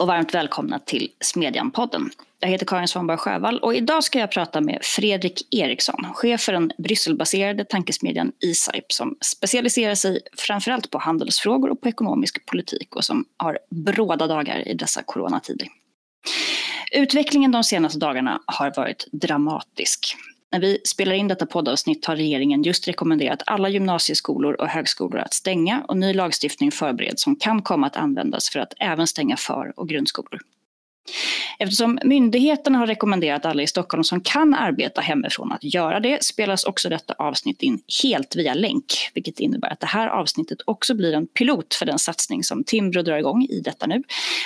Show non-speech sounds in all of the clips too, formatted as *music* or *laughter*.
och varmt välkomna till Smedjan-podden. Jag heter Karin Svanberg Sjövall och idag ska jag prata med Fredrik Eriksson, chef för den Brysselbaserade tankesmedjan ISAIP som specialiserar sig framförallt på handelsfrågor och på ekonomisk politik och som har bråda dagar i dessa coronatider. Utvecklingen de senaste dagarna har varit dramatisk. När vi spelar in detta poddavsnitt har regeringen just rekommenderat alla gymnasieskolor och högskolor att stänga och ny lagstiftning förbereds som kan komma att användas för att även stänga för och grundskolor. Eftersom myndigheterna har rekommenderat alla i Stockholm som kan arbeta hemifrån att göra det spelas också detta avsnitt in helt via länk, vilket innebär att det här avsnittet också blir en pilot för den satsning som Timbro drar igång i detta nu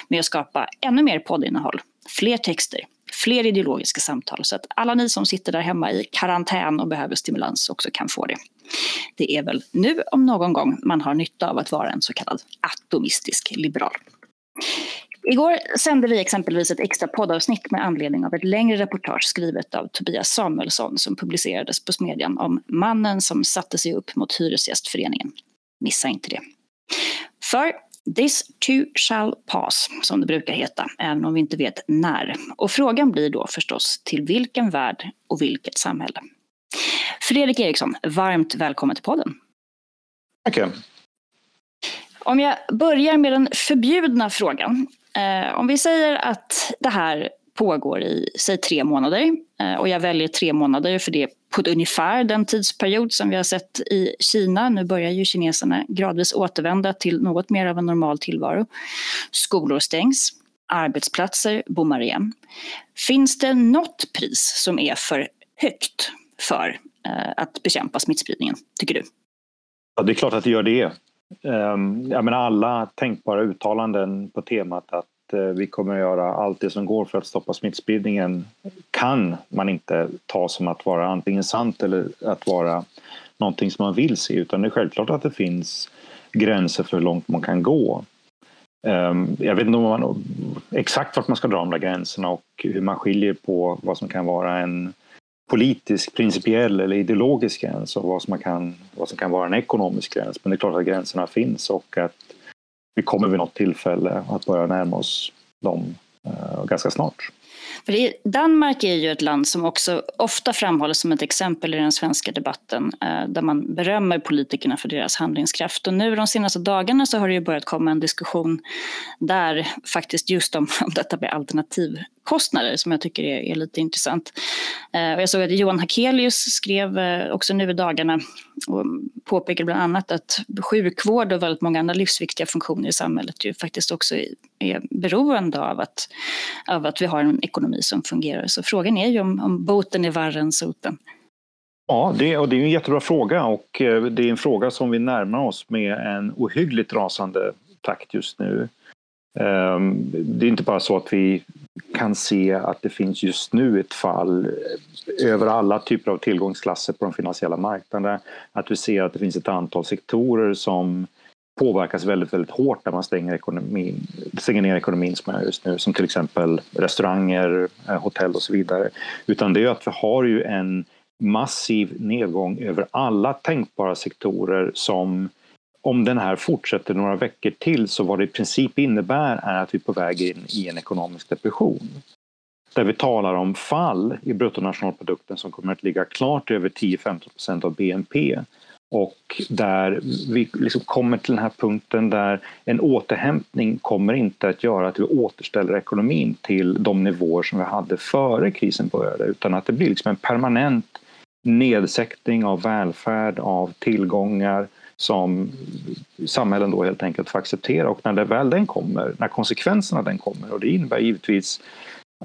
med att skapa ännu mer poddinnehåll, fler texter, fler ideologiska samtal så att alla ni som sitter där hemma i karantän och behöver stimulans också kan få det. Det är väl nu om någon gång man har nytta av att vara en så kallad atomistisk liberal. Igår sände vi exempelvis ett extra poddavsnitt med anledning av ett längre reportage skrivet av Tobias Samuelsson som publicerades på Smedjan om mannen som satte sig upp mot Hyresgästföreningen. Missa inte det. För This too shall pass, som det brukar heta, även om vi inte vet när. Och frågan blir då förstås till vilken värld och vilket samhälle? Fredrik Eriksson, varmt välkommen till podden. Tack. Om jag börjar med den förbjudna frågan. Eh, om vi säger att det här pågår i, säg tre månader. Eh, och jag väljer tre månader för det är på ungefär den tidsperiod som vi har sett i Kina. Nu börjar ju kineserna gradvis återvända till något mer av en normal tillvaro. Skolor stängs, arbetsplatser bommar igen. Finns det något pris som är för högt för eh, att bekämpa smittspridningen, tycker du? Ja, det är klart att det gör det. Ehm, jag menar alla tänkbara uttalanden på temat att att eh, vi kommer att göra allt det som går för att stoppa smittspridningen kan man inte ta som att vara antingen sant eller att vara någonting som man vill se utan det är självklart att det finns gränser för hur långt man kan gå. Ehm, jag vet inte om man, exakt vart man ska dra de där gränserna och hur man skiljer på vad som kan vara en politisk, principiell eller ideologisk gräns och vad som, kan, vad som kan vara en ekonomisk gräns. Men det är klart att gränserna finns och att vi kommer vid något tillfälle att börja närma oss dem eh, ganska snart. För det, Danmark är ju ett land som också ofta framhålls som ett exempel i den svenska debatten eh, där man berömmer politikerna för deras handlingskraft. Och nu de senaste dagarna så har det ju börjat komma en diskussion där faktiskt just om, om detta med alternativkostnader som jag tycker är, är lite intressant. Eh, och jag såg att Johan Hakelius skrev eh, också nu i dagarna och påpekade bland annat att sjukvård och väldigt många andra livsviktiga funktioner i samhället ju faktiskt också är beroende av att, av att vi har en ekonomi som fungerar. Så frågan är ju om, om boten är värre än soten. Ja, det, och det är en jättebra fråga och eh, det är en fråga som vi närmar oss med en ohyggligt rasande takt just nu. Ehm, det är inte bara så att vi kan se att det finns just nu ett fall eh, över alla typer av tillgångsklasser på de finansiella marknaderna. Att vi ser att det finns ett antal sektorer som påverkas väldigt, väldigt hårt när man stänger, ekonomin, stänger ner ekonomin som är just nu, som till exempel restauranger, eh, hotell och så vidare. Utan det är att vi har ju en massiv nedgång över alla tänkbara sektorer som om den här fortsätter några veckor till så vad det i princip innebär är att vi är på väg in i en ekonomisk depression. Där vi talar om fall i bruttonationalprodukten som kommer att ligga klart över 10-15 procent av BNP och där vi liksom kommer till den här punkten där en återhämtning kommer inte att göra att vi återställer ekonomin till de nivåer som vi hade före krisen började utan att det blir liksom en permanent nedsättning av välfärd, av tillgångar som samhällen då helt enkelt får acceptera. Och när det väl den kommer, när konsekvenserna den kommer och det innebär givetvis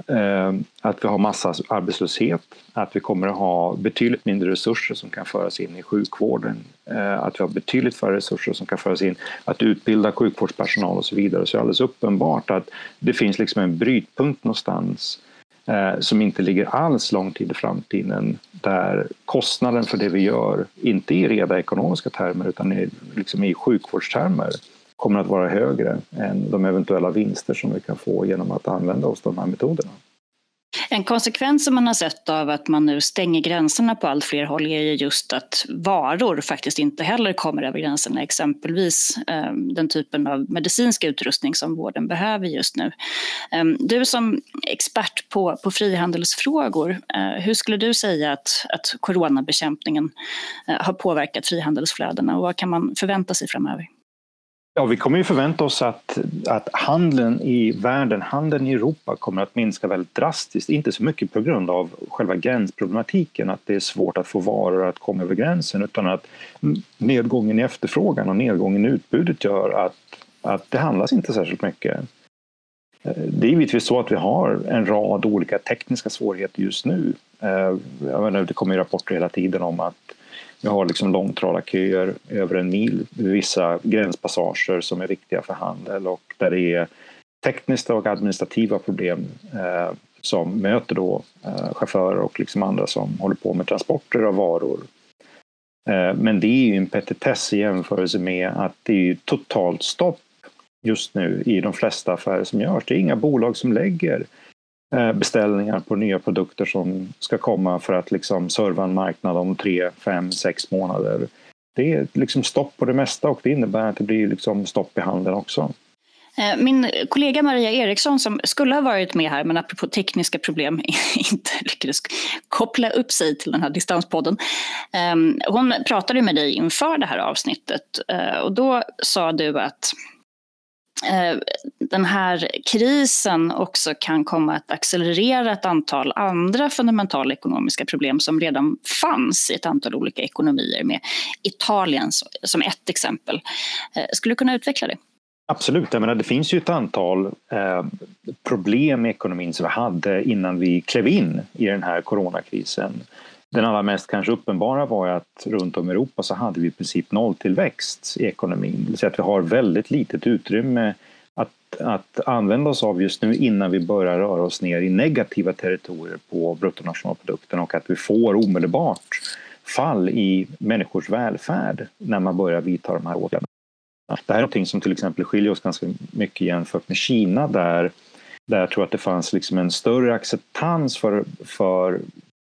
Eh, att vi har massa arbetslöshet, att vi kommer att ha betydligt mindre resurser som kan föras in i sjukvården, eh, att vi har betydligt färre resurser som kan föras in att utbilda sjukvårdspersonal och så vidare. Så det är alldeles uppenbart att det finns liksom en brytpunkt någonstans eh, som inte ligger alls lång tid i framtiden där kostnaden för det vi gör, inte i reda ekonomiska termer utan i, liksom i sjukvårdstermer, kommer att vara högre än de eventuella vinster som vi kan få genom att använda oss av de här metoderna. En konsekvens som man har sett av att man nu stänger gränserna på allt fler håll är just att varor faktiskt inte heller kommer över gränserna. Exempelvis eh, den typen av medicinsk utrustning som vården behöver just nu. Eh, du som expert på, på frihandelsfrågor, eh, hur skulle du säga att, att coronabekämpningen eh, har påverkat frihandelsflödena och vad kan man förvänta sig framöver? Ja, vi kommer ju förvänta oss att, att handeln i världen, handeln i Europa kommer att minska väldigt drastiskt. Inte så mycket på grund av själva gränsproblematiken, att det är svårt att få varor att komma över gränsen, utan att nedgången i efterfrågan och nedgången i utbudet gör att, att det handlas inte särskilt mycket. Det är givetvis så att vi har en rad olika tekniska svårigheter just nu. Eh, jag menar, det kommer rapporter hela tiden om att vi har liksom långtradarköer över en mil vid vissa gränspassager som är viktiga för handel och där det är tekniska och administrativa problem eh, som möter då eh, chaufförer och liksom andra som håller på med transporter av varor. Eh, men det är ju en petitess i jämförelse med att det är totalt stopp just nu i de flesta affärer som görs. Det är inga bolag som lägger Eh, beställningar på nya produkter som ska komma för att liksom serva en marknad om tre, fem, sex månader. Det är liksom stopp på det mesta och det innebär att det blir liksom stopp i handeln också. Eh, min kollega Maria Eriksson som skulle ha varit med här men apropå tekniska problem *laughs* inte lyckades koppla upp sig till den här distanspodden. Ehm, hon pratade med dig inför det här avsnittet eh, och då sa du att Eh, den här krisen också kan komma att accelerera ett antal andra fundamentala ekonomiska problem som redan fanns i ett antal olika ekonomier med Italien som ett exempel. Eh, skulle du kunna utveckla det? Absolut, jag menar, det finns ju ett antal eh, problem i ekonomin som vi hade innan vi klev in i den här coronakrisen. Den allra mest kanske uppenbara var att runt om i Europa så hade vi i princip nolltillväxt i ekonomin. Det vill säga att vi har väldigt litet utrymme att, att använda oss av just nu innan vi börjar röra oss ner i negativa territorier på bruttonationalprodukten och att vi får omedelbart fall i människors välfärd när man börjar vidta de här åtgärderna. Det här är någonting som till exempel skiljer oss ganska mycket jämfört med Kina där, där jag tror att det fanns liksom en större acceptans för, för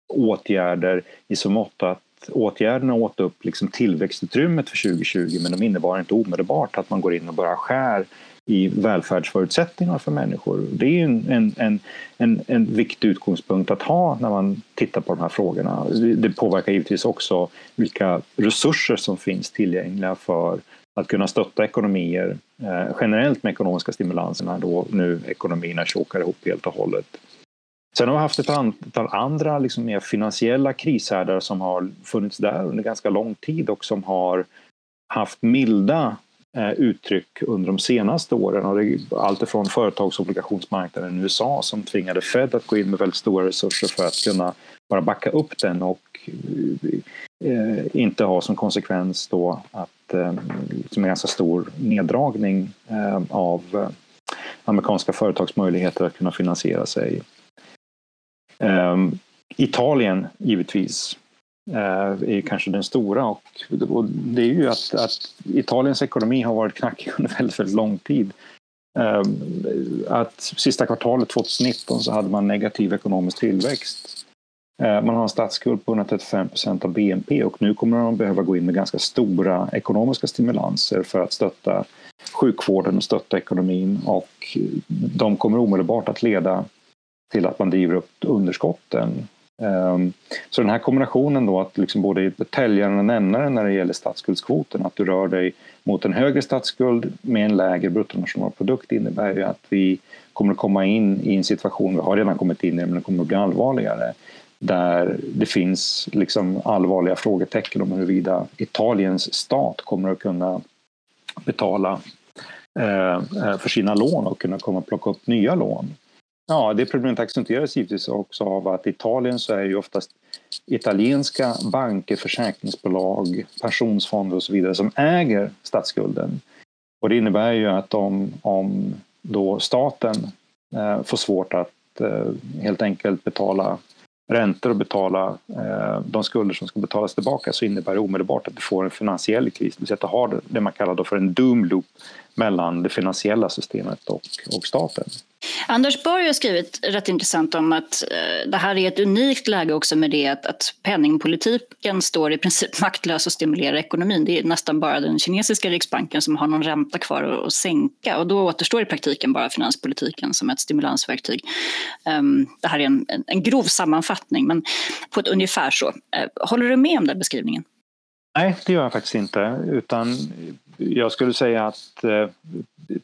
åtgärder i så mått att åtgärderna åt upp liksom tillväxtutrymmet för 2020 men de innebar inte omedelbart att man går in och bara skär i välfärdsförutsättningar för människor. Det är en, en, en, en viktig utgångspunkt att ha när man tittar på de här frågorna. Det påverkar givetvis också vilka resurser som finns tillgängliga för att kunna stötta ekonomier eh, generellt med ekonomiska stimulanser när då nu ekonomierna tjockar ihop helt och hållet. Sen har vi haft ett antal andra liksom mer finansiella krishärdar som har funnits där under ganska lång tid och som har haft milda eh, uttryck under de senaste åren. Och det är allt ifrån företagsobligationsmarknaden i USA som tvingade Fed att gå in med väldigt stora resurser för att kunna bara backa upp den och eh, inte ha som konsekvens då att eh, liksom en ganska stor neddragning eh, av eh, amerikanska företags möjligheter att kunna finansiera sig. Um, Italien givetvis uh, är kanske den stora och, och det är ju att, att, Italiens ekonomi har varit knackig *laughs* under väldigt, väldigt lång tid. Um, att sista kvartalet 2019 så hade man negativ ekonomisk tillväxt. Eh, man har en statsskuld på 135 procent av BNP och nu kommer man behöva gå in med ganska stora ekonomiska stimulanser för att stötta sjukvården och stötta ekonomin och de kommer omedelbart att leda till att man driver upp underskotten. Ehm, så den här kombinationen då att liksom både täljaren och nämnaren när det gäller statsskuldskvoten, att du rör dig mot en högre statsskuld med en lägre bruttonationalprodukt innebär ju att vi kommer att komma in i en situation, vi har redan kommit in i men det kommer att bli allvarligare, där det finns liksom allvarliga frågetecken om huruvida Italiens stat kommer att kunna betala eh, eh, för sina lån och kunna komma och plocka upp nya lån. Ja, det problemet accentueras givetvis också av att i Italien så är ju oftast italienska banker, försäkringsbolag, pensionsfonder och så vidare som äger statsskulden. Och det innebär ju att om, om då staten eh, får svårt att eh, helt enkelt betala räntor och betala eh, de skulder som ska betalas tillbaka så innebär det omedelbart att du får en finansiell kris. Det vill säga att du har det man kallar då för en doom loop mellan det finansiella systemet och, och staten. Anders Borg har skrivit rätt intressant om att eh, det här är ett unikt läge också med det att, att penningpolitiken står i princip maktlös och stimulerar ekonomin. Det är nästan bara den kinesiska riksbanken som har någon ränta kvar att, att sänka och då återstår i praktiken bara finanspolitiken som ett stimulansverktyg. Um, det här är en, en grov sammanfattning men på ett ungefär så. Uh, håller du med om den beskrivningen? Nej, det gör jag faktiskt inte. Utan jag skulle säga att eh,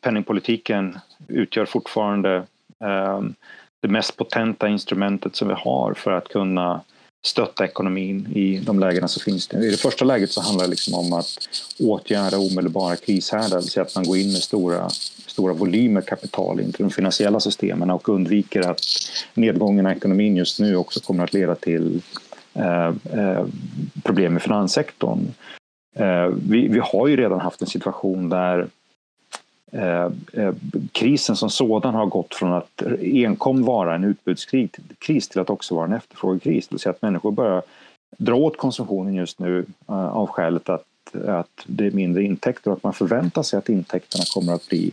penningpolitiken utgör fortfarande eh, det mest potenta instrumentet som vi har för att kunna stötta ekonomin i de lägena som finns. I det första läget så handlar det liksom om att åtgärda omedelbara krishärdar, det vill säga att man går in med stora, stora volymer kapital in till de finansiella systemen och undviker att nedgången i ekonomin just nu också kommer att leda till eh, eh, problem i finanssektorn. Eh, vi, vi har ju redan haft en situation där eh, eh, krisen som sådan har gått från att enkom vara en utbudskris till att också vara en efterfrågekris. Det vill säga att människor börjar dra åt konsumtionen just nu eh, av skälet att, att det är mindre intäkter och att man förväntar sig att intäkterna kommer att bli,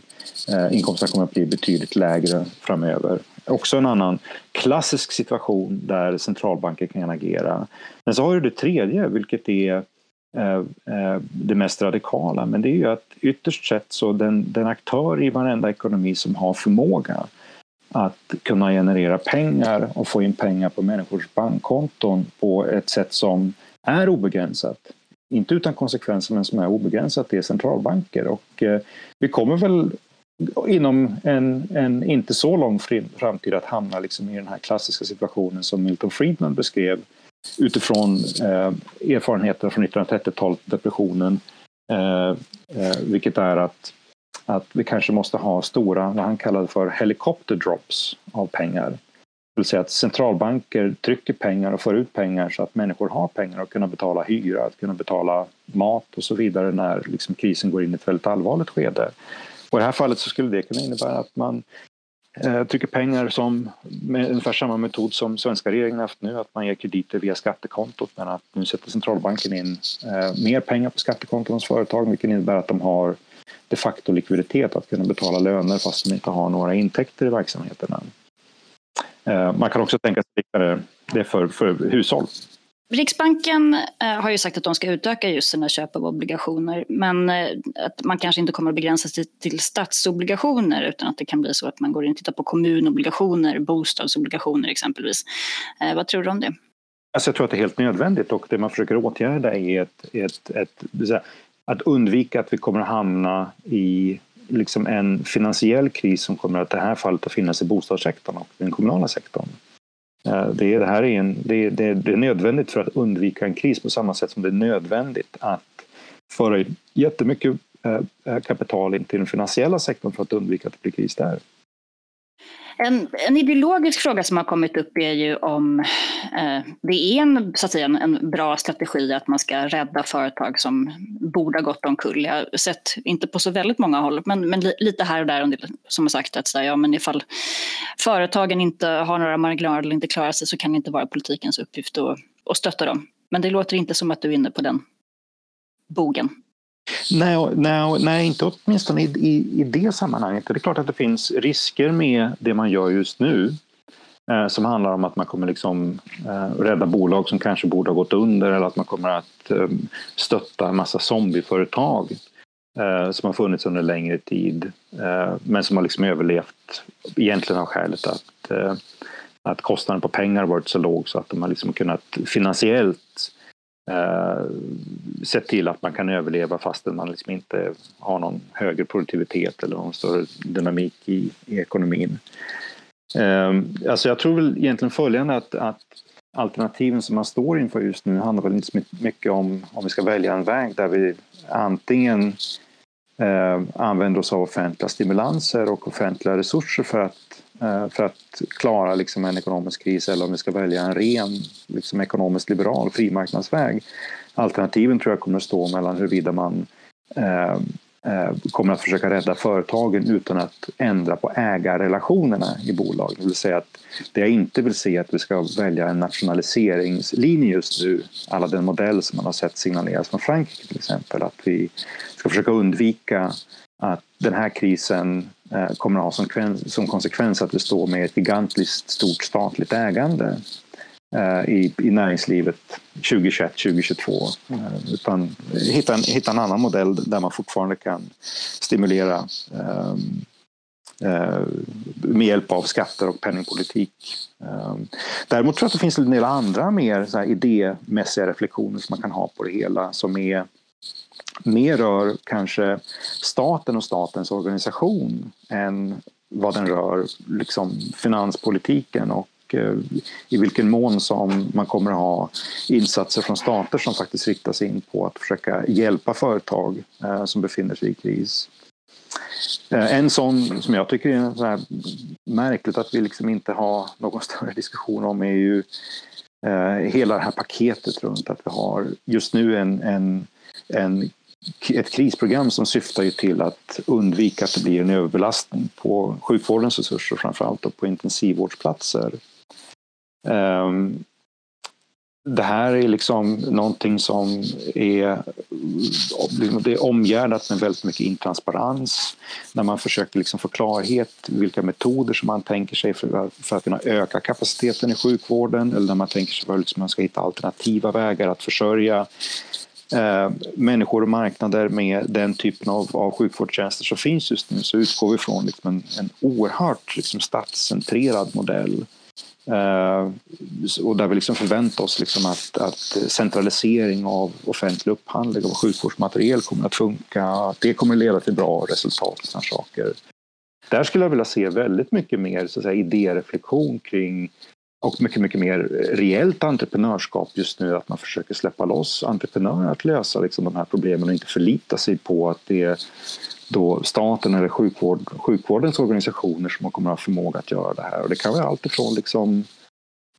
eh, inkomsterna kommer att bli betydligt lägre framöver. Också en annan klassisk situation där centralbanker kan agera. Men så har du det tredje, vilket är Eh, eh, det mest radikala. Men det är ju att ytterst sett så den, den aktör i varenda ekonomi som har förmåga att kunna generera pengar och få in pengar på människors bankkonton på ett sätt som är obegränsat. Inte utan konsekvenser men som är obegränsat, det är centralbanker. Och eh, vi kommer väl inom en, en inte så lång framtid att hamna liksom i den här klassiska situationen som Milton Friedman beskrev utifrån eh, erfarenheter från 1930-talet, depressionen, eh, eh, vilket är att, att vi kanske måste ha stora, vad han kallade för helikopter drops av pengar. Det vill säga att centralbanker trycker pengar och får ut pengar så att människor har pengar att kunna betala hyra, att kunna betala mat och så vidare när liksom krisen går in i ett väldigt allvarligt skede. Och I det här fallet så skulle det kunna innebära att man Eh, trycker pengar som med ungefär samma metod som svenska regeringen haft nu, att man ger krediter via skattekontot men att nu sätter centralbanken in eh, mer pengar på skattekonton hos företag vilket innebär att de har de facto likviditet att kunna betala löner fast de inte har några intäkter i verksamheterna. Eh, man kan också tänka sig det för, för hushåll Riksbanken eh, har ju sagt att de ska utöka just sina köp av obligationer men eh, att man kanske inte kommer att begränsa sig till statsobligationer utan att det kan bli så att man går in och tittar på kommunobligationer, bostadsobligationer exempelvis. Eh, vad tror du om det? Alltså jag tror att det är helt nödvändigt och det man försöker åtgärda är ett, ett, ett, att undvika att vi kommer att hamna i liksom en finansiell kris som kommer att i det här fallet att finnas i bostadssektorn och den kommunala sektorn. Eh, det, är, det här är, en, det, det, det är nödvändigt för att undvika en kris på samma sätt som det är nödvändigt att föra in jättemycket eh, eh, kapital in till den finansiella sektorn för att undvika att det blir kris där. En, en, ideologisk fråga som har kommit upp är ju om eh, det är en, så att säga, en, en, bra strategi att man ska rädda företag som borde ha gått omkull. Jag har sett, inte på så väldigt många håll, men, men lite här och där som har sagt att så här, ja, men ifall företagen inte har några marginaler eller inte klarar sig så kan det inte vara politikens uppgift att, att stötta dem. Men det låter inte som att du är inne på den bogen. Nej, nej, nej, inte åtminstone i, i, i det sammanhanget. Det är klart att det finns risker med det man gör just nu eh, som handlar om att man kommer liksom eh, rädda bolag som kanske borde ha gått under eller att man kommer att eh, stötta en massa zombieföretag eh, som har funnits under längre tid eh, men som har liksom överlevt egentligen av skälet att, eh, att kostnaden på pengar varit så låg så att de har liksom kunnat finansiellt eh, sett till att man kan överleva fastän man liksom inte har någon högre produktivitet eller någon större dynamik i, i ekonomin. Eh, alltså jag tror väl egentligen följande att, att alternativen som man står inför just nu handlar väl inte så mycket om om vi ska välja en väg där vi antingen eh, använder oss av offentliga stimulanser och offentliga resurser för att Eh, för att klara liksom en ekonomisk kris eller om vi ska välja en ren liksom ekonomiskt liberal frimarknadsväg. Alternativen tror jag kommer att stå mellan huruvida man eh, eh, kommer att försöka rädda företagen utan att ändra på ägarrelationerna i bolagen. Det vill säga att det jag inte vill se är att vi ska välja en nationaliseringslinje just nu, alla den modell som man har sett signaleras från Frankrike till exempel, att vi ska försöka undvika att den här krisen Eh, kommer att ha som, som konsekvens att vi står med ett gigantiskt stort statligt ägande eh, i, i näringslivet 2021, 2022. Eh, utan hitta en, hitta en annan modell där man fortfarande kan stimulera ehm, med hjälp av skatter och penningpolitik. Ehm, däremot tror jag att det finns en del andra mer så här idémässiga reflektioner som man kan ha på det hela som är mer rör kanske staten och statens organisation än vad den rör liksom finanspolitiken och eh, i vilken mån som man kommer att ha insatser från stater som faktiskt riktas in på att försöka hjälpa företag eh, som befinner sig i kris. Eh, en sån som jag tycker är så märkligt att vi liksom inte har någon *laughs* större diskussion om är ju hela det här paketet runt att vi har just nu en, en, en ett krisprogram som syftar ju till att undvika att det blir en överbelastning på sjukvårdens resurser framförallt och på intensivvårdsplatser. Ehm, det här är liksom någonting som är, liksom, det är omgärdat med väldigt mycket intransparens. När man försöker liksom få klarhet vilka metoder som man tänker sig för, för att kunna öka kapaciteten i sjukvården eller när man tänker sig att liksom man ska hitta alternativa vägar att försörja eh, människor och marknader med den typen av, av sjukvårdstjänster som finns just nu så utgår vi från liksom en, en oerhört liksom statscentrerad modell. Eh, och där vi liksom förväntar oss liksom att, att centralisering av offentlig upphandling av sjukvårdsmateriel kommer att funka, att det kommer att leda till bra resultat och sådana saker. Där skulle jag vilja se väldigt mycket mer så att säga, idéreflektion kring och mycket, mycket mer eh, reellt entreprenörskap just nu, att man försöker släppa loss entreprenörer att lösa liksom, de här problemen och inte förlita sig på att det är då staten eller sjukvård, sjukvårdens organisationer som kommer att ha förmåga att göra det här. Och det kan vara allt ifrån liksom Eh,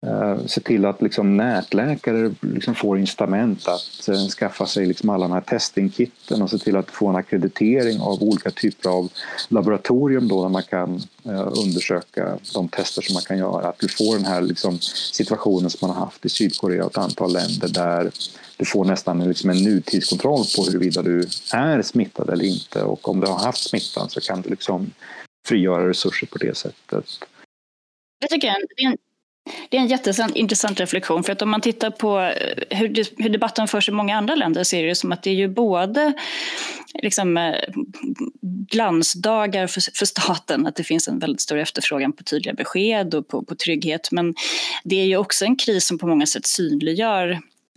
Eh, se till att liksom nätläkare liksom får incitament att eh, skaffa sig liksom alla de här testingkitten och se till att få en akkreditering av olika typer av laboratorium då där man kan eh, undersöka de tester som man kan göra. Att du får den här liksom situationen som man har haft i Sydkorea och ett antal länder där du får nästan liksom en nutidskontroll på huruvida du är smittad eller inte och om du har haft smittan så kan du liksom frigöra resurser på det sättet. Jag tycker det är en det är en jätteintressant reflektion, för att om man tittar på eh, hur, hur debatten förs i många andra länder så är det som att det är ju både liksom, eh, glansdagar för, för staten, att det finns en väldigt stor efterfrågan på tydliga besked och på, på trygghet, men det är ju också en kris som på många sätt synliggör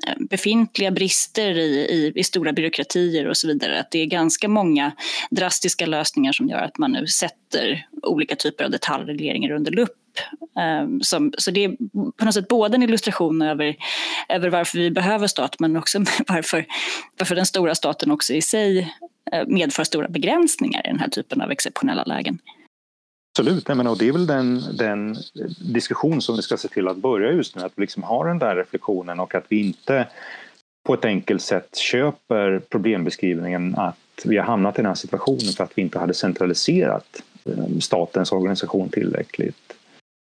eh, befintliga brister i, i, i, stora byråkratier och så vidare. Att det är ganska många drastiska lösningar som gör att man nu sätter olika typer av detaljregleringar under lupp. Um, som, så det är på något sätt både en illustration över, över varför vi behöver stat men också *laughs* varför, varför den stora staten också i sig eh, medför stora begränsningar i den här typen av exceptionella lägen. Absolut, Nej, men, och det är väl den, den diskussion som vi ska se till att börja just nu, att vi liksom har den där reflektionen och att vi inte på ett enkelt sätt köper problembeskrivningen att vi har hamnat i den här situationen för att vi inte hade centraliserat ehm, statens organisation tillräckligt.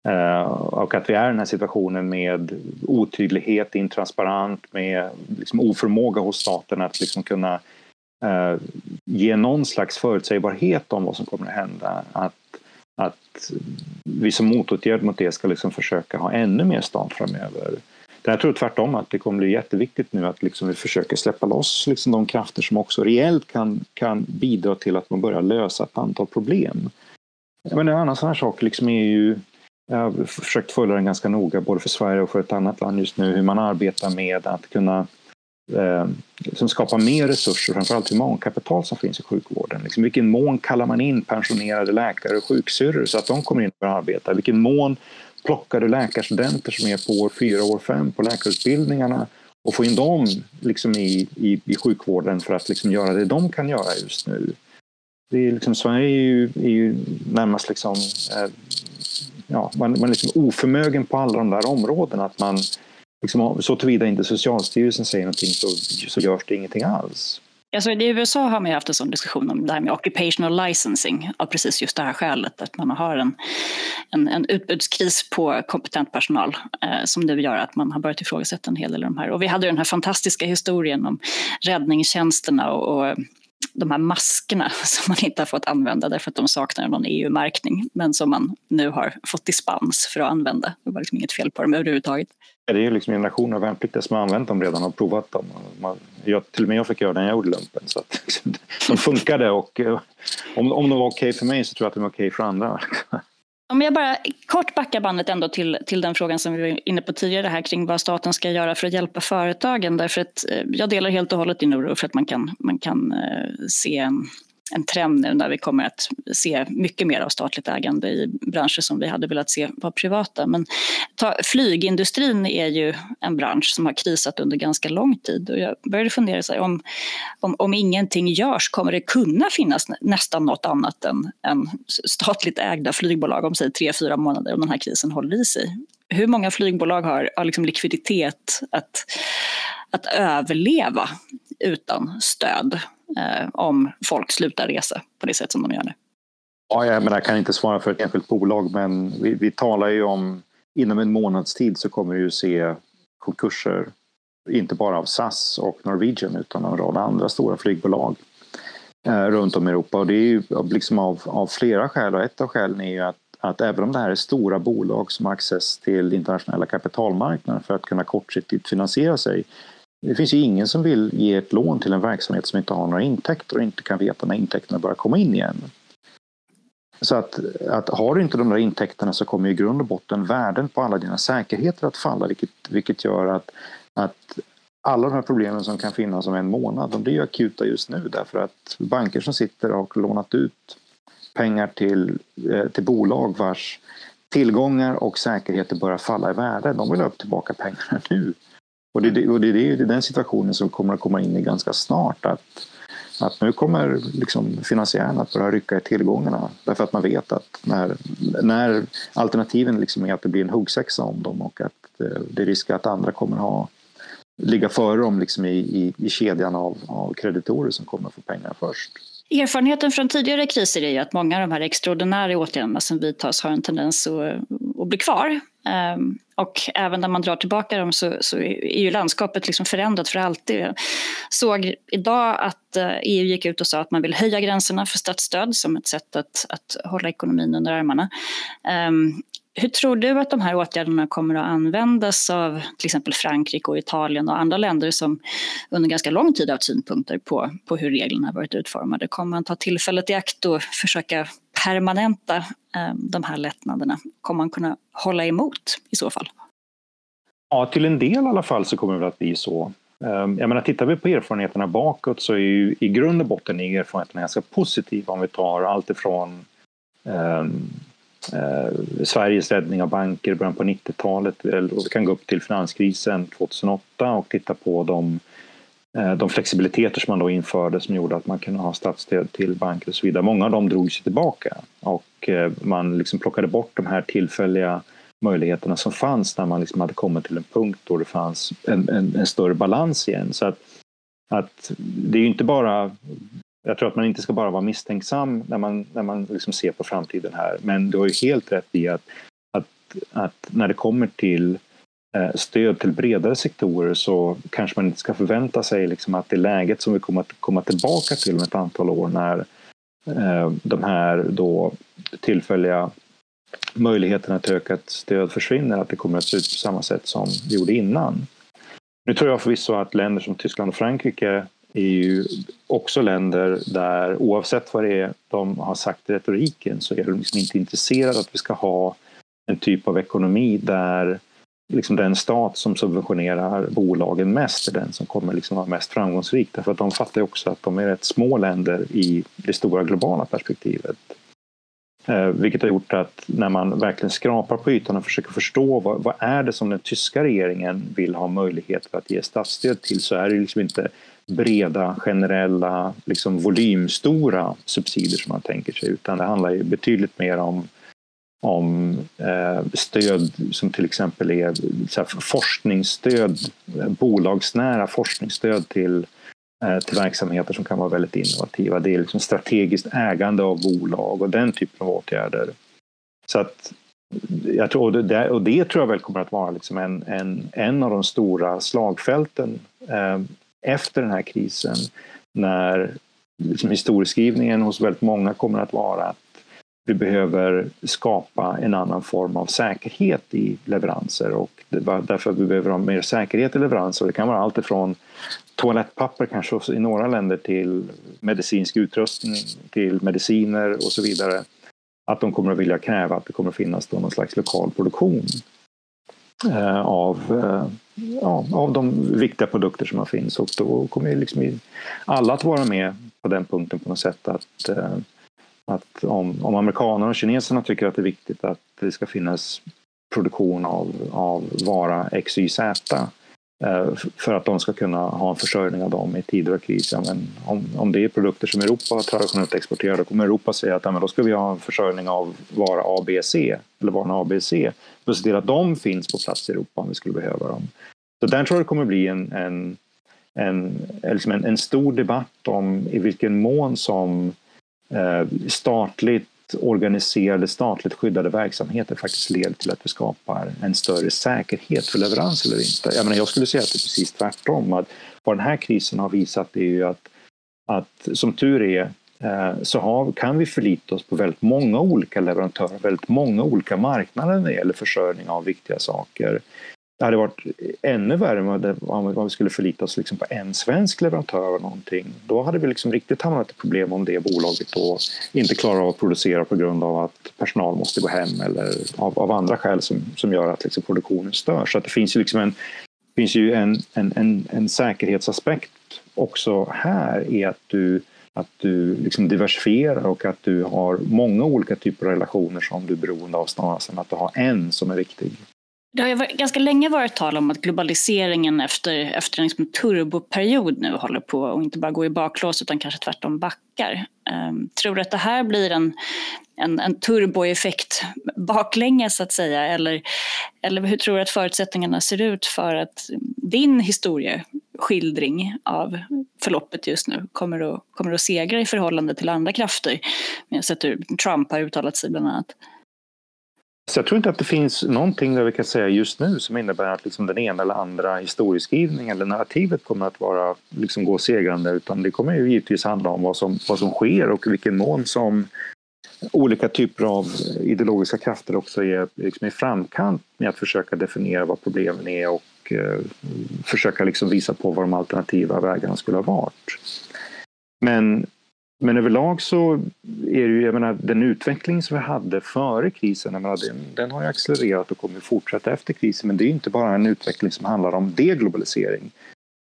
Eh, och att vi är i den här situationen med otydlighet, intransparent, med liksom oförmåga hos staten att liksom kunna eh, ge någon slags förutsägbarhet om vad som kommer att hända. Att att vi som motåtgärd mot det ska liksom försöka ha ännu mer stat framöver. Jag tror tvärtom att det kommer bli jätteviktigt nu att liksom vi försöker släppa loss liksom de krafter som också reellt kan, kan bidra till att man börjar lösa ett antal problem. Men en annan sån här sak liksom är ju jag har försökt följa den ganska noga både för Sverige och för ett annat land just nu hur man arbetar med att kunna eh, liksom som skapar mer resurser, framförallt humankapital som finns i sjukvården. Liksom, vilken mån kallar man in pensionerade läkare och sjuksyrror så att de kommer in och arbetar? vilken mån plockar du läkarstudenter som är på år fyra, år fem på läkarutbildningarna och få in dem liksom i, i, i sjukvården för att liksom göra det de kan göra just nu. Det är liksom, Sverige är ju, är ju närmast liksom, eh, ja, man, man är liksom oförmögen på alla de där områdena. Att man liksom, så tillvida inte Socialstyrelsen säger någonting så, så görs det ingenting alls. Alltså, I USA har man haft en sån diskussion om det här med occupational licensing av precis just det här skälet. Att man har en, en, en utbudskris på kompetent personal eh, som nu gör att man har börjat ifrågasätta en hel del av de här. Och vi hade den här fantastiska historien om räddningstjänsterna och, och de här maskerna *laughs* som man inte har fått använda därför att de saknar någon EU-märkning men som man nu har fått dispens för att använda. Det var liksom inget fel på dem överhuvudtaget. Det är ju liksom generationer av värnpliktiga som har använt dem redan och provat dem. jag, till och med jag fick göra det när jag gjorde lumpen. Så att, *laughs* de funkade och eh, om, om de var okej okay för mig så tror jag att de var okej okay för andra. *laughs* Om jag bara kort backar bandet ändå till, till den frågan som vi var inne på tidigare här kring vad staten ska göra för att hjälpa företagen. Därför att eh, jag delar helt och hållet din oro för att man kan, man kan eh, se en, en trend nu när vi kommer att se mycket mer av statligt ägande i branscher som vi hade velat se var privata. Men ta, flygindustrin är ju en bransch som har krisat under ganska lång tid och jag började fundera så här, om, om, om ingenting görs kommer det kunna finnas nästan något annat än, än statligt ägda flygbolag om säg tre, fyra månader om den här krisen håller i sig. Hur många flygbolag har, har liksom likviditet att, att överleva utan stöd? Eh, om folk slutar resa på det sätt som de gör nu. Ja, jag, menar, jag kan inte svara för ett enskilt bolag men vi, vi talar ju om inom en månads tid så kommer vi ju se konkurser inte bara av SAS och Norwegian utan av en rad andra stora flygbolag eh, runt om i Europa. Och det är ju liksom av, av flera skäl och ett av skälen är ju att, att även om det här är stora bolag som har access till internationella kapitalmarknader för att kunna kortsiktigt finansiera sig det finns ju ingen som vill ge ett lån till en verksamhet som inte har några intäkter och inte kan veta när intäkterna börjar komma in igen. Så att, att har du inte de där intäkterna så kommer i grund och botten värden på alla dina säkerheter att falla vilket, vilket gör att, att alla de här problemen som kan finnas om en månad de blir akuta just nu därför att banker som sitter och lånat ut pengar till, eh, till bolag vars tillgångar och säkerheter börjar falla i värde. De vill ha upp tillbaka pengarna nu. Och det, och det, det är den situationen som kommer att komma in i ganska snart. Att, att nu kommer liksom finansiärerna att börja rycka i tillgångarna. Därför att man vet att när, när alternativen liksom är att det blir en huggsexa om dem och att eh, det är risk att andra kommer ha ligga före dem liksom i, i, i kedjan av, av kreditorer som kommer få pengar först. Erfarenheten från tidigare kriser är ju att många av de här extraordinära åtgärderna som vidtas har en tendens att, att bli kvar. Um, och även när man drar tillbaka dem så, så är ju landskapet liksom förändrat för alltid. Jag såg idag att eh, EU gick ut och sa att man vill höja gränserna för statsstöd som ett sätt att, att hålla ekonomin under armarna. Um, hur tror du att de här åtgärderna kommer att användas av till exempel Frankrike och Italien och andra länder som under ganska lång tid haft synpunkter på, på hur reglerna har varit utformade? Kommer man ta tillfället i akt och försöka permanenta eh, de här lättnaderna? Kommer man kunna hålla emot i så fall? Ja, till en del i alla fall så kommer det att bli så. Ehm, jag menar, tittar vi på erfarenheterna bakåt så är ju i grund och botten erfarenheterna ganska positiva om vi tar allt ifrån eh, Eh, Sveriges räddning av banker i början på 90-talet eh, och vi kan gå upp till finanskrisen 2008 och titta på de Eh, de flexibiliteter som man då införde som gjorde att man kunde ha statsstöd till banker och så vidare. Många av dem drog sig tillbaka och eh, man liksom plockade bort de här tillfälliga möjligheterna som fanns när man liksom hade kommit till en punkt då det fanns en, en, en större balans igen. Så att, att det är ju inte bara jag tror att man inte ska bara vara misstänksam när man, när man liksom ser på framtiden här. Men du har ju helt rätt i att, att, att när det kommer till eh, stöd till bredare sektorer så kanske man inte ska förvänta sig liksom att det läget som vi kommer att komma tillbaka till om ett antal år när eh, de här då tillfälliga möjligheterna till ökat stöd försvinner, att det kommer att se ut på samma sätt som det gjorde innan. Nu tror jag förvisso att länder som Tyskland och Frankrike är ju också länder där oavsett vad det är de har sagt i retoriken så är de liksom inte intresserade att vi ska ha en typ av ekonomi där liksom den stat som subventionerar bolagen mest är den som kommer liksom vara mest framgångsrik. Därför att de fattar också att de är rätt små länder i det stora globala perspektivet. Eh, vilket har gjort att när man verkligen skrapar på ytan och försöker förstå vad, vad är det som den tyska regeringen vill ha möjlighet att ge statsstöd till så är det liksom inte breda, generella, liksom volymstora subsidier som man tänker sig utan det handlar ju betydligt mer om om eh, stöd som till exempel är så här, forskningsstöd, bolagsnära forskningsstöd till, eh, till verksamheter som kan vara väldigt innovativa. Det är liksom strategiskt ägande av bolag och den typen av åtgärder. Så att jag tror, och, det, och det tror jag väl kommer att vara liksom en, en, en av de stora slagfälten eh, efter den här krisen när liksom historieskrivningen hos väldigt många kommer att vara att vi behöver skapa en annan form av säkerhet i leveranser och därför att vi behöver ha mer säkerhet i leveranser. Det kan vara allt ifrån toalettpapper kanske i några länder till medicinsk utrustning, till mediciner och så vidare. Att de kommer att vilja kräva att det kommer att finnas någon slags lokal produktion eh, av, eh, ja, av de viktiga produkter som finns. Och då kommer liksom alla att vara med på den punkten på något sätt att eh, att om, om amerikanerna och kineserna tycker att det är viktigt att det ska finnas produktion av, av vara XYZ Eh, för att de ska kunna ha en försörjning av dem i tider av kris. Ja, men om, om det är produkter som Europa traditionellt exporterar då kommer Europa säga att ja, men då ska vi ha en försörjning av vara A, B, C eller varan A, B, C för att se till att de finns på plats i Europa om vi skulle behöva dem. Så där tror jag det kommer bli en, en, en, liksom en, en stor debatt om i vilken mån som Eh, statligt organiserade, statligt skyddade verksamheter faktiskt leder till att vi skapar en större säkerhet för leverans eller inte. Jag, menar, jag skulle säga att det är precis tvärtom. Att vad den här krisen har visat är ju att, att som tur är eh, så har, kan vi förlita oss på väldigt många olika leverantörer, väldigt många olika marknader när det gäller försörjning av viktiga saker. Det hade varit ännu värre om vi skulle förlita oss liksom på en svensk leverantör av någonting. Då hade vi liksom riktigt hamnat i problem om det bolaget då inte klarar av att producera på grund av att personal måste gå hem eller av, av andra skäl som, som gör att liksom produktionen störs. Så att det finns ju, liksom en, finns ju en, en, en, en säkerhetsaspekt också här i att du att du liksom diversifierar och att du har många olika typer av relationer som du är beroende av snarare än att du har en som är viktig. Det har ju ganska länge varit tal om att globaliseringen efter, efter en liksom turboperiod nu håller på att inte bara gå i baklås utan kanske tvärtom backar. Um, tror du att det här blir en, en, en turboeffekt baklänges så att säga eller, eller hur tror du att förutsättningarna ser ut för att din historieskildring av förloppet just nu kommer att, kommer att segra i förhållande till andra krafter? Jag har sett hur Trump har uttalat sig bland annat. Så jag tror inte att det finns någonting där vi kan säga just nu som innebär att liksom den ena eller andra historieskrivningen eller narrativet kommer att vara, liksom gå segrande utan det kommer ju givetvis handla om vad som, vad som sker och vilken mån som olika typer av ideologiska krafter också är liksom i framkant med att försöka definiera vad problemen är och eh, försöka liksom visa på vad de alternativa vägarna skulle ha varit. Men men överlag så är det ju, jag menar, den utveckling som vi hade före krisen, jag menar, den, den har ju accelererat och kommer fortsätta efter krisen. Men det är inte bara en utveckling som handlar om deglobalisering.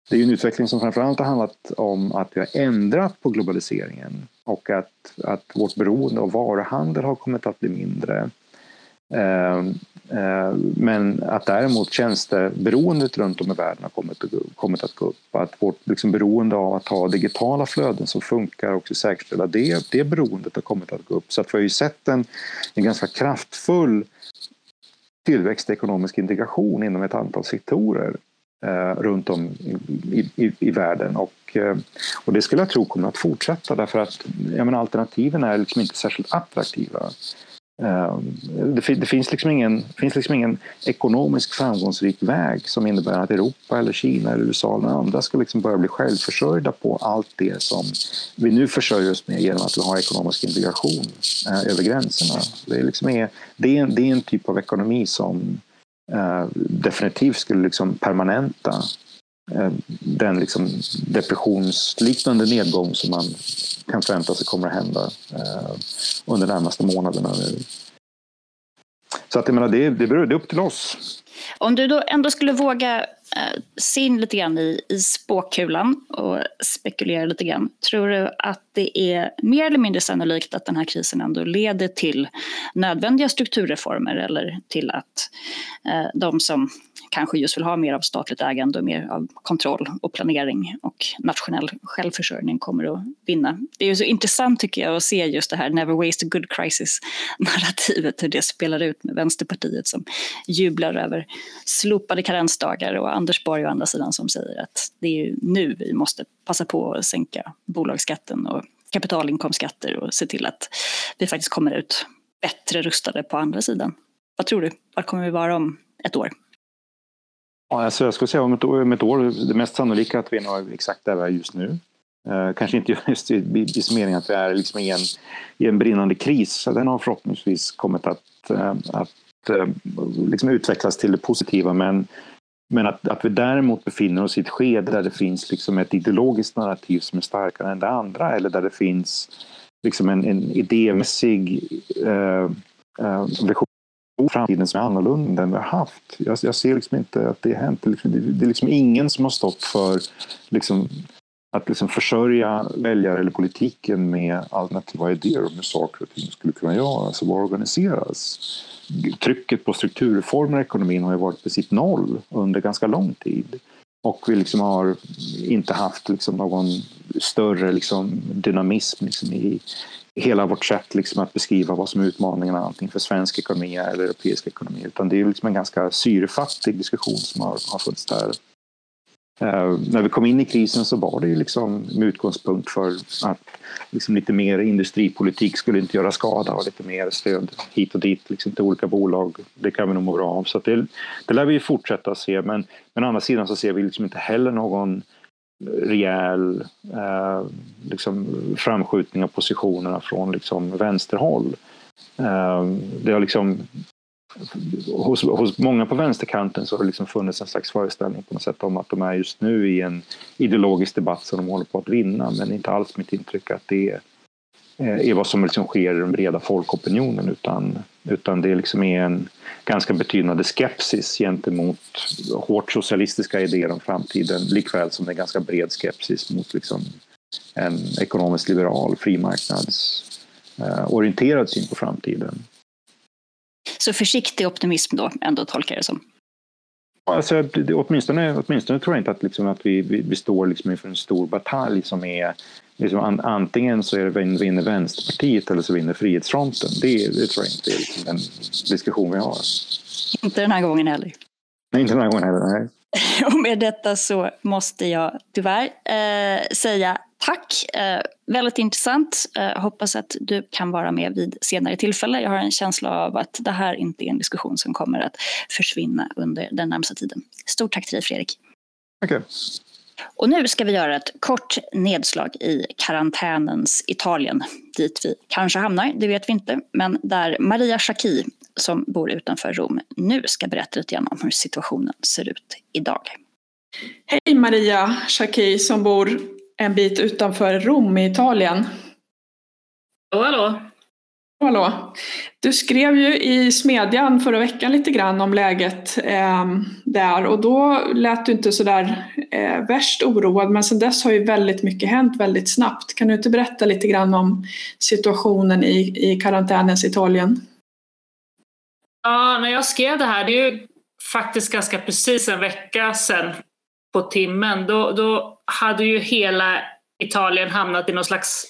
Det är en utveckling som framförallt har handlat om att vi har ändrat på globaliseringen och att, att vårt beroende av varuhandel har kommit att bli mindre. Eh, eh, men att däremot tjänsteberoendet runt om i världen har kommit, kommit att gå upp. Att vårt liksom beroende av att ha digitala flöden som funkar och säkerställa det, det beroendet har kommit att gå upp. Så att vi har ju sett en, en ganska kraftfull tillväxt ekonomisk integration inom ett antal sektorer eh, runt om i, i, i världen. Och, eh, och det skulle jag tro kommer att fortsätta därför att jag menar, alternativen är liksom inte särskilt attraktiva. Ehm, det, det, finns, liksom ingen, finns liksom ingen ekonomisk framgångsrik väg som innebär att Europa, eller Kina, eller USA eller andra ska liksom börja bli självförsörjda på allt det som vi nu försörjer oss med genom att vi har ekonomisk integration eh, över gränserna. Det är, liksom är, det, är, det är en typ av ekonomi som eh, definitivt skulle liksom permanenta Eh, den liksom depressionsliknande nedgång som man kan förvänta sig kommer att hända eh, under de närmaste månaderna. Så att jag menar, det, det är upp till oss. Om du då ändå skulle våga Eh, se in lite grann i, i spåkulan och spekulera lite grann. Tror du att det är mer eller mindre sannolikt att den här krisen ändå leder till nödvändiga strukturreformer eller till att eh, de som kanske just vill ha mer av statligt ägande och mer av kontroll och planering och nationell självförsörjning kommer att vinna. Det är så intressant tycker jag att se just det här never waste a good crisis-narrativet, hur det spelar ut med Vänsterpartiet som jublar över slopade karensdagar och Anders Borg å andra sidan som säger att det är ju nu vi måste passa på att sänka bolagsskatten och kapitalinkomstskatter och se till att vi faktiskt kommer ut bättre rustade på andra sidan. Vad tror du? Var kommer vi vara om ett år? Ja, alltså jag skulle säga om ett, år, om ett år, det mest sannolika att vi är nog exakt där vi är just nu. Eh, kanske inte just i, i, i mening att vi är liksom i, en, i en brinnande kris. så Den har förhoppningsvis kommit att, eh, att eh, liksom utvecklas till det positiva. Men, men att, att vi däremot befinner oss i ett skede där det finns liksom ett ideologiskt narrativ som är starkare än det andra eller där det finns liksom en, en idémässig eh, eh, vision framtiden som är annorlunda än den vi har haft. Jag, jag ser liksom inte att det har hänt. Det är, liksom, det är liksom ingen som har stått för liksom, att liksom försörja väljare eller politiken med alternativa idéer om hur saker och ting skulle kunna göras och organiseras. Trycket på strukturreformer i ekonomin har ju varit i princip noll under ganska lång tid. Och vi liksom har inte haft liksom någon större liksom dynamism liksom i hela vårt sätt liksom att beskriva vad som är utmaningarna antingen för svensk ekonomi eller europeisk ekonomi. Utan det är liksom en ganska syrefattig diskussion som har, har funnits där. Uh, när vi kom in i krisen så var det ju liksom med utgångspunkt för att liksom lite mer industripolitik skulle inte göra skada och lite mer stöd hit och dit liksom till olika bolag. Det kan vi nog må bra av. Så det, det lär vi fortsätta se. Men, men å andra sidan så ser vi liksom inte heller någon rejäl uh, liksom framskjutning av positionerna från liksom vänsterhåll. Uh, det har liksom hos, hos många på vänsterkanten så har det liksom funnits en slags föreställning på något sätt om att de är just nu i en ideologisk debatt som de håller på att vinna men inte alls mitt intryck att det är, är vad som liksom sker i den breda folkopinionen utan, utan det liksom är en ganska betydande skepsis gentemot hårt socialistiska idéer om framtiden likväl som en ganska bred skepsis mot liksom en ekonomiskt liberal frimarknadsorienterad eh, syn på framtiden. Så försiktig optimism då, ändå tolkar jag det som. Alltså, det, åtminstone, åtminstone tror jag inte att, liksom, att vi, vi, vi står liksom inför en stor batalj som är liksom, an, antingen så är det vinner Vänsterpartiet eller så vinner Frihetsfronten. Det, det tror jag inte är liksom den diskussion vi har. Inte den här gången heller. Nej, inte den här gången heller. Nej. *laughs* Och med detta så måste jag tyvärr eh, säga tack. Eh, väldigt intressant. Eh, hoppas att du kan vara med vid senare tillfälle. Jag har en känsla av att det här inte är en diskussion som kommer att försvinna under den närmsta tiden. Stort tack till dig Fredrik. Okay. Och nu ska vi göra ett kort nedslag i karantänens Italien, dit vi kanske hamnar, det vet vi inte, men där Maria Schacki som bor utanför Rom nu ska berätta lite grann om hur situationen ser ut idag. Hej Maria Schacki som bor en bit utanför Rom i Italien. Hallå, hallå. Hallå. Du skrev ju i Smedjan förra veckan lite grann om läget eh, där och då lät du inte sådär eh, värst oroad men sedan dess har ju väldigt mycket hänt väldigt snabbt. Kan du inte berätta lite grann om situationen i, i karantänens Italien? Ja, när jag skrev det här, det är ju faktiskt ganska precis en vecka sedan på timmen, då, då hade ju hela Italien hamnat i någon slags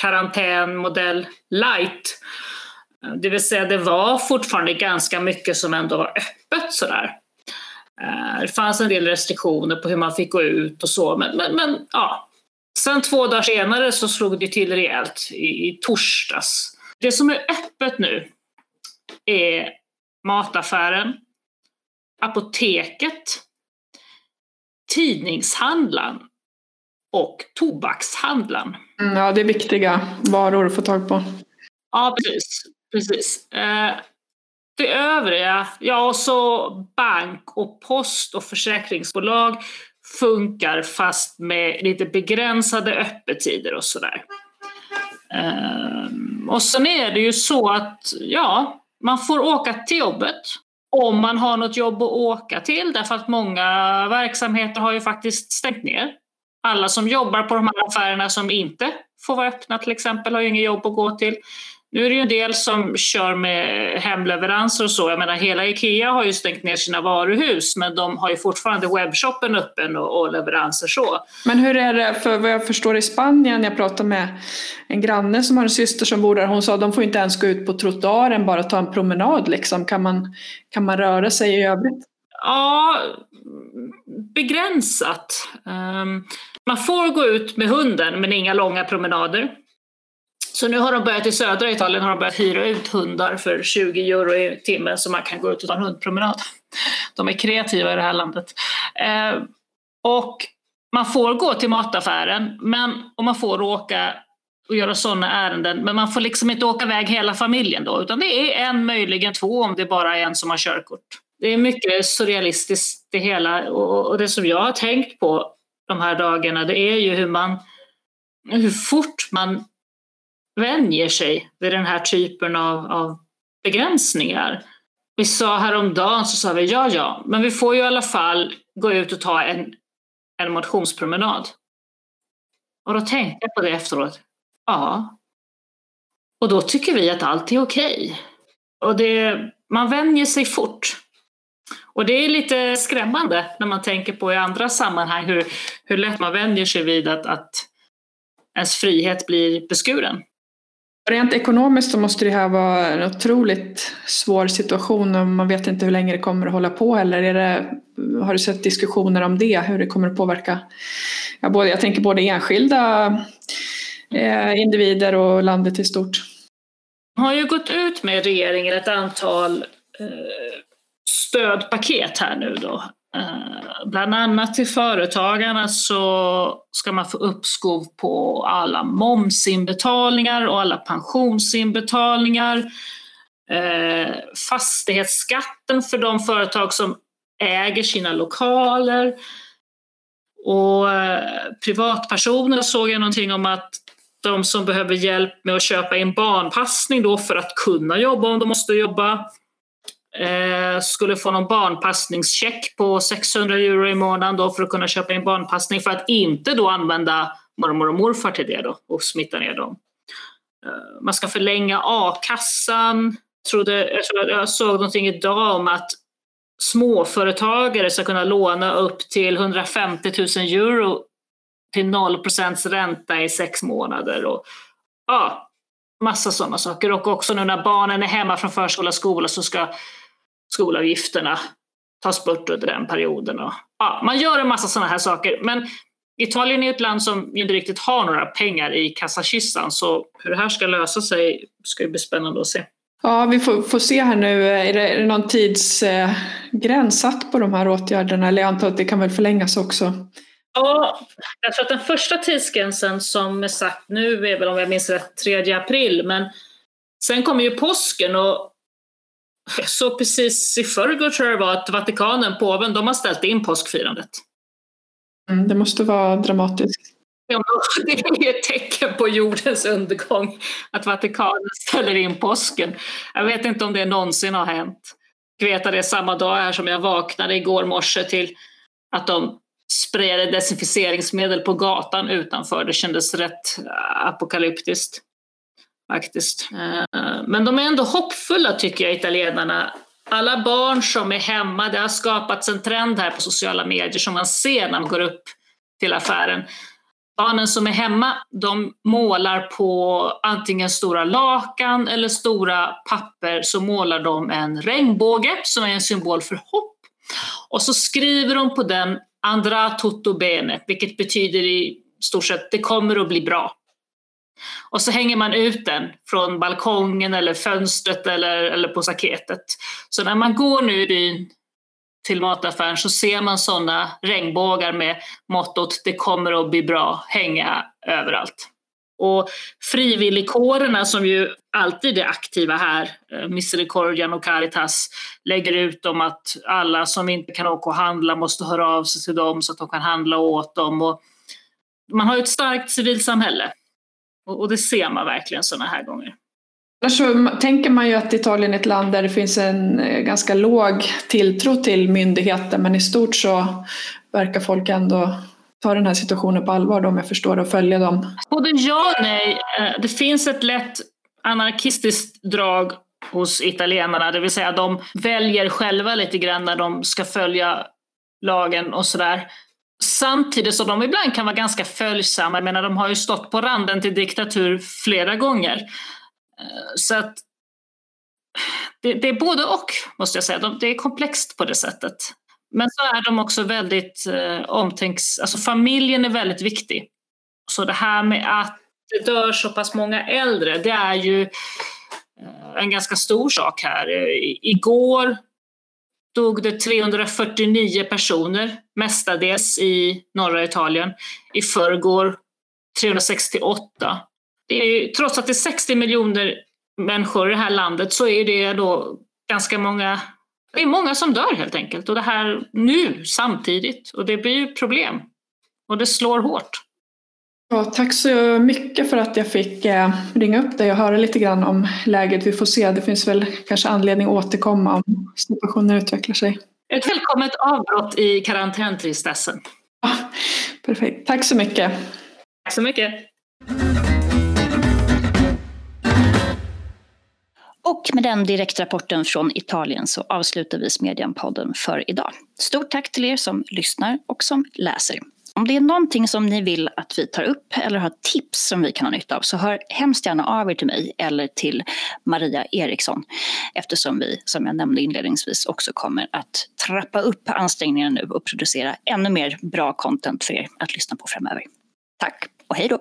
karantänmodell light. Det vill säga det var fortfarande ganska mycket som ändå var öppet sådär. Eh, det fanns en del restriktioner på hur man fick gå ut och så, men, men, men ja. Sen två dagar senare så slog det till rejält i, i torsdags. Det som är öppet nu är mataffären, apoteket, tidningshandlaren och tobakshandlaren. Mm, ja, det är viktiga varor att få tag på. Ja, precis. precis. Eh, det övriga, ja och så bank och post och försäkringsbolag funkar fast med lite begränsade öppettider och sådär. Eh, och sen är det ju så att, ja, man får åka till jobbet om man har något jobb att åka till därför att många verksamheter har ju faktiskt stängt ner. Alla som jobbar på de här affärerna som inte får vara öppna till exempel har ju inget jobb att gå till. Nu är det ju en del som kör med hemleveranser och så. Jag menar hela IKEA har ju stängt ner sina varuhus men de har ju fortfarande webbshoppen öppen och, och leveranser så. Men hur är det, för vad jag förstår i Spanien, jag pratade med en granne som har en syster som bor där, hon sa att de får inte ens gå ut på trottoaren, bara ta en promenad liksom. Kan man, kan man röra sig i övrigt? Ja, begränsat. Um, man får gå ut med hunden men inga långa promenader. Så nu har de börjat i södra Italien har de börjat hyra ut hundar för 20 euro i timmen så man kan gå ut och ta en hundpromenad. De är kreativa i det här landet. Eh, och man får gå till mataffären men, och man får åka och göra sådana ärenden, men man får liksom inte åka iväg hela familjen då, utan det är en, möjligen två om det bara är en som har körkort. Det är mycket surrealistiskt det hela och det som jag har tänkt på de här dagarna, det är ju hur man, hur fort man vänjer sig vid den här typen av, av begränsningar. Vi sa häromdagen så sa vi ja, ja, men vi får ju i alla fall gå ut och ta en, en motionspromenad. Och då tänkte jag på det efteråt. Ja. Och då tycker vi att allt är okej. Okay. Och det, man vänjer sig fort. Och det är lite skrämmande när man tänker på i andra sammanhang hur, hur lätt man vänjer sig vid att, att ens frihet blir beskuren. Rent ekonomiskt så måste det här vara en otroligt svår situation och man vet inte hur länge det kommer att hålla på eller är det, har du sett diskussioner om det, hur det kommer att påverka? Ja, både, jag tänker både enskilda eh, individer och landet i stort. har ju gått ut med regeringen ett antal eh, stödpaket här nu då. Eh, bland annat till företagarna så ska man få uppskov på alla momsinbetalningar och alla pensionsinbetalningar. Eh, fastighetsskatten för de företag som äger sina lokaler. Och eh, privatpersoner såg jag någonting om att de som behöver hjälp med att köpa in barnpassning då för att kunna jobba om de måste jobba eh, skulle få någon barnpassningscheck på 600 euro i månaden då för att kunna köpa in barnpassning för att inte då använda mormor och morfar till det då och smitta ner dem. Eh, man ska förlänga a-kassan. Trodde, jag såg någonting idag om att småföretagare ska kunna låna upp till 150 000 euro till 0% ränta i sex månader. Och, ja, massa sådana saker. Och också nu när barnen är hemma från förskola och skola så ska skolavgifterna tas bort under den perioden. Och, ja, man gör en massa sådana här saker. Men Italien är ett land som inte riktigt har några pengar i kassakistan så hur det här ska lösa sig ska ju bli spännande att se. Ja, vi får, får se här nu. Är det, är det någon tidsgräns eh, satt på de här åtgärderna? Eller jag antar att det kan väl förlängas också? Ja, jag tror att den första tidsgränsen som är sagt nu är väl om jag minns rätt 3 april. Men sen kommer ju påsken och så precis i förrgår tror jag det var att Vatikanen, påven, de har ställt in påskfirandet. Mm, det måste vara dramatiskt. Det är ett tecken på jordens undergång att Vatikanen ställer in påsken. Jag vet inte om det någonsin har hänt. Jag vet att det är samma dag här som jag vaknade igår morse till att de sprayade desinficeringsmedel på gatan utanför. Det kändes rätt äh, apokalyptiskt faktiskt. Eh, men de är ändå hoppfulla tycker jag, italienarna. Alla barn som är hemma, det har skapats en trend här på sociala medier som man ser när man går upp till affären. Barnen som är hemma, de målar på antingen stora lakan eller stora papper så målar de en regnbåge som är en symbol för hopp. Och så skriver de på den Andra tutto bene, vilket betyder i stort sett det kommer att bli bra. Och så hänger man ut den från balkongen eller fönstret eller, eller på staketet. Så när man går nu i byn till mataffären så ser man sådana regnbågar med mottot “Det kommer att bli bra” hänga överallt. Och frivilligkårerna som ju alltid är aktiva här, eh, Misericordian och Caritas, lägger ut om att alla som inte kan åka och handla måste höra av sig till dem så att de kan handla åt dem. Och man har ju ett starkt civilsamhälle och, det ser man verkligen sådana här gånger. Annars så tänker man ju att Italien är ett land där det finns en eh, ganska låg tilltro till myndigheter men i stort så verkar folk ändå ta den här situationen på allvar då, om jag förstår det och följa dem. Både ja och nej. Eh, det finns ett lätt anarkistiskt drag hos italienarna, det vill säga de väljer själva lite grann när de ska följa lagen och sådär. Samtidigt som de ibland kan vara ganska följsamma. Jag menar, de har ju stått på randen till diktatur flera gånger. Eh, så att det, det är både och, måste jag säga. det är komplext på det sättet. Men så är de också väldigt eh, omtänks... Alltså familjen är väldigt viktig. Så det här med att det dör så pass många äldre, det är ju eh, en ganska stor sak här. I, igår dog det 349 personer, mestadels i norra Italien. I förrgår 368. Det är, trots att det är 60 miljoner människor i det här landet så är det då ganska många, det är många som dör helt enkelt. Och det här nu samtidigt. Och det blir ju problem. Och det slår hårt. Ja, tack så mycket för att jag fick eh, ringa upp dig och höra lite grann om läget. Vi får se, det finns väl kanske anledning att återkomma om situationen utvecklar sig. Ett välkommet avbrott i karantäntristessen. Ja, perfekt, tack så mycket. Tack så mycket. Och med den direktrapporten från Italien så avslutar vi Smedjan-podden för idag. Stort tack till er som lyssnar och som läser. Om det är någonting som ni vill att vi tar upp eller har tips som vi kan ha nytta av så hör hemskt gärna av er till mig eller till Maria Eriksson eftersom vi, som jag nämnde inledningsvis, också kommer att trappa upp ansträngningarna nu och producera ännu mer bra content för er att lyssna på framöver. Tack och hej då!